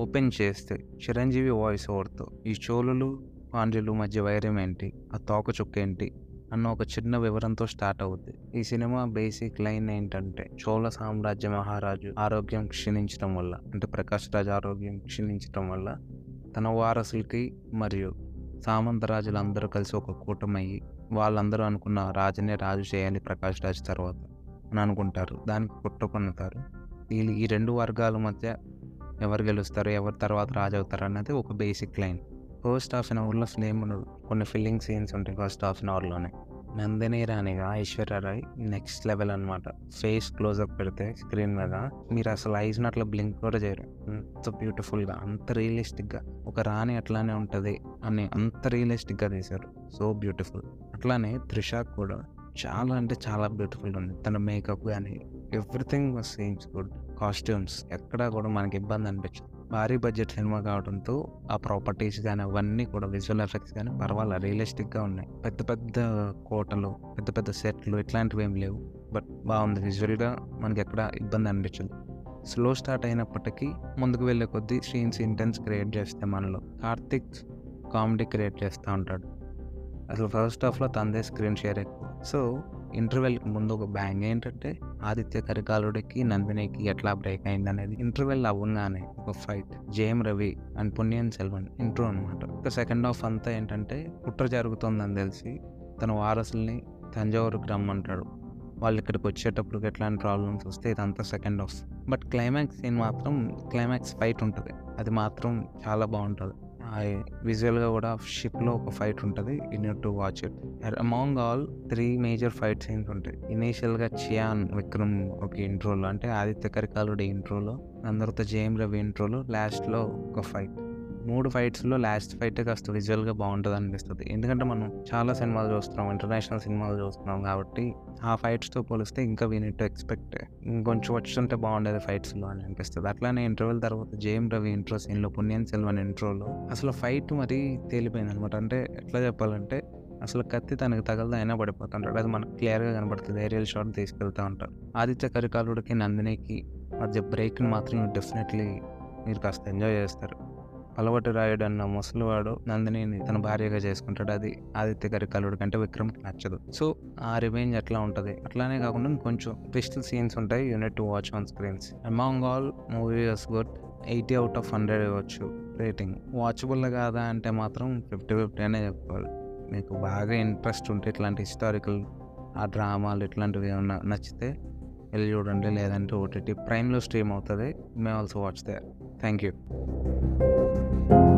Open చేస్తే Chiranjeevi voice ఓవర్తో ఈ చోళులు పాండ్యులు మధ్య వైరం ఏంటి? ఆ తోక ఏంటి? అన్న ఒక చిన్న వివరంతో స్టార్ట్ అవుద్ది. ఈ సినిమా బేసిక్ లైన్ ఏంటంటే చోళ సామ్రాజ్య మహారాజు ఆరోగ్యం క్షీణించడం వల్ల అంటే ప్రకాష్ రాజ్ ఆరోగ్యం క్షీణించడం వల్ల తన వారసులకి మరియు సామంత రాజులందరూ కలిసి ఒక కూటమయ్యి వాళ్ళందరూ అనుకున్న రాజునే రాజు చేయాలి ప్రకాష్ రాజ్ తర్వాత అని అనుకుంటారు. దానికి కుట్ర పన్నుతారు. వీళ్ళు ఈ రెండు వర్గాల మధ్య ఎవరు గెలుస్తారు ఎవరు తర్వాత రాజు అవుతారు అన్నది ఒక basic line first half an అవర్లో ఫ్లేమ్ ఉండదు కొన్ని ఫిల్లింగ్ సీన్స్ ఉంటాయి ఫస్ట్ హాఫ్ అన్ అవర్లోనే నందిని రాణిగా ఐశ్వర్య రాయ్ నెక్స్ట్ లెవెల్ అనమాట ఫేస్ క్లోజప్ పెడితే స్క్రీన్ మీద మీరు అసలు ఐజ్ని అట్లా బ్లింక్ కూడా చేయరు. అంత బ్యూటిఫుల్గా అంత రియలిస్టిక్గా ఒక రాణి అట్లానే ఉంటుంది అని అంత రియలిస్టిక్గా తీశారు. సో బ్యూటిఫుల్ అట్లానే త్రిష కూడా చాలా అంటే చాలా బ్యూటిఫుల్ ఉంది. తన మేకప్ కానీ ఎవ్రీథింగ్ సీమ్స్ గుడ్ కాస్ట్యూమ్స్ ఎక్కడా కూడా మనకి ఇబ్బంది అనిపించదు. భారీ బడ్జెట్ సినిమా కావడంతో ఆ ప్రాపర్టీస్ కానీ అవన్నీ కూడా విజువల్ ఎఫెక్ట్స్ కానీ పర్వాలేదు రియలిస్టిక్గా ఉన్నాయి. పెద్ద పెద్ద కోటలు పెద్ద పెద్ద సెట్లు ఇట్లాంటివి ఏం లేవు. బట్ బాగుంది విజువల్గా మనకి ఎక్కడ ఇబ్బంది అనిపించదు. స్లో స్టార్ట్ అయినప్పటికీ ముందుకు వెళ్ళే కొద్దీ సీన్స్ ఇంటెన్స్ క్రియేట్ చేస్తే మనలో కార్తిక్ కామెడీ క్రియేట్ చేస్తూ ఉంటాడు. అసలు ఫస్ట్ హాఫ్లో తందే స్క్రీన్ షేర్ ఎక్కువ. సో ఇంటర్వెల్కి ముందు ఒక బ్యాంగ్ ఏంటంటే ఆదిత్య కరికాలుడికి నందినికి ఎట్లా బ్రేక్ అయింది అనేది ఇంటర్వెల్ అవ్వగానే ఒక fight Jayam Ravi and Ponniyin Selvan intro అనమాట ఒక సెకండ్ హాఫ్ అంతా ఏంటంటే కుట్ర జరుగుతుందని తెలిసి తన వారసుల్ని తంజావూరుకి రమ్మంటాడు. వాళ్ళు ఇక్కడికి వచ్చేటప్పుడు ఎట్లాంటి ప్రాబ్లమ్స్ వస్తే ఇదంతా second half but climax scene మాత్రం క్లైమాక్స్ ఫైట్ ఉంటుంది. అది మాత్రం చాలా బాగుంటుంది. విజువల్గా కూడా షిప్లో ఒక ఫైట్ ఉంటుంది. In to watch it among all three major fight scenes ఉంటాయి. ఇనీషియల్గా చియాన్ విక్రమ్ ఒక ఇంట్రోలో అంటే ఆదిత్య కరికాలుడి ఇంట్రోలో దాని తర్వాత జేఎం రవి ఇంట్రోలో లాస్ట్లో ఒక ఫైట్ మూడు ఫైట్స్లో లాస్ట్ ఫైట్ కాస్త విజువల్గా బాగుంటుంది అనిపిస్తుంది ఎందుకంటే మనం చాలా సినిమాలు చూస్తున్నాం ఇంటర్నేషనల్ సినిమాలు చూస్తున్నాం కాబట్టి ఆ ఫైట్స్తో పోలిస్తే ఇంకా వీ టు ఎక్స్పెక్ట్ ఇంకొంచెం వచ్చుంటే బాగుండేది ఫైట్స్లో అని అనిపిస్తుంది. అట్లానే ఇంటర్వెల్ తర్వాత జేఎం రవి ఇంట్రో సీన్లో పుణ్యన్ సెల్వన్ ఇంట్రోలో అసలు ఫైట్ మరీ తేలిపోయింది అనమాట అంటే ఎట్లా చెప్పాలంటే అసలు కత్తి తనకు తగలదు అయినా పడిపోతుంటాడు. అది మనకు క్లియర్గా కనబడుతుంది ఏరియల్ షాట్ తీసుకెళ్తూ ఉంటారు. ఆదిత్య కరికాలుడికి నందినికి మధ్య బ్రేక్ని మాత్రం డెఫినెట్లీ మీరు కాస్త ఎంజాయ్ చేస్తారు. అలవాటు రాయుడు అన్న ముసలివాడు నందినిని తన భార్యగా చేసుకుంటాడు. అది ఆదిత్య గారి కలుడు కంటే విక్రమ్ నచ్చదు. సో ఆ రివెంజ్ అట్లా ఉంటుంది? అట్లానే కాకుండా కొంచెం ట్విస్టల్ సీన్స్ ఉంటాయి. Unit to watch on screens among all movie was good eighty out of hundred ఇవ్వచ్చు రేటింగ్ వాచబుల్ కాదా అంటే మాత్రం ఫిఫ్టీ ఫిఫ్టీ అనే చెప్పుకోవాలి మీకు బాగా ఇంట్రెస్ట్ ఉంటే ఇట్లాంటి హిస్టారికల్ ఆ డ్రామాలు ఇట్లాంటివి ఏమన్నా నచ్చితే వెళ్ళి చూడండి. లేదంటే ఓటీటీ ప్రైమ్లో స్ట్రీమ్ అవుతుంది. May also watch they Thank you.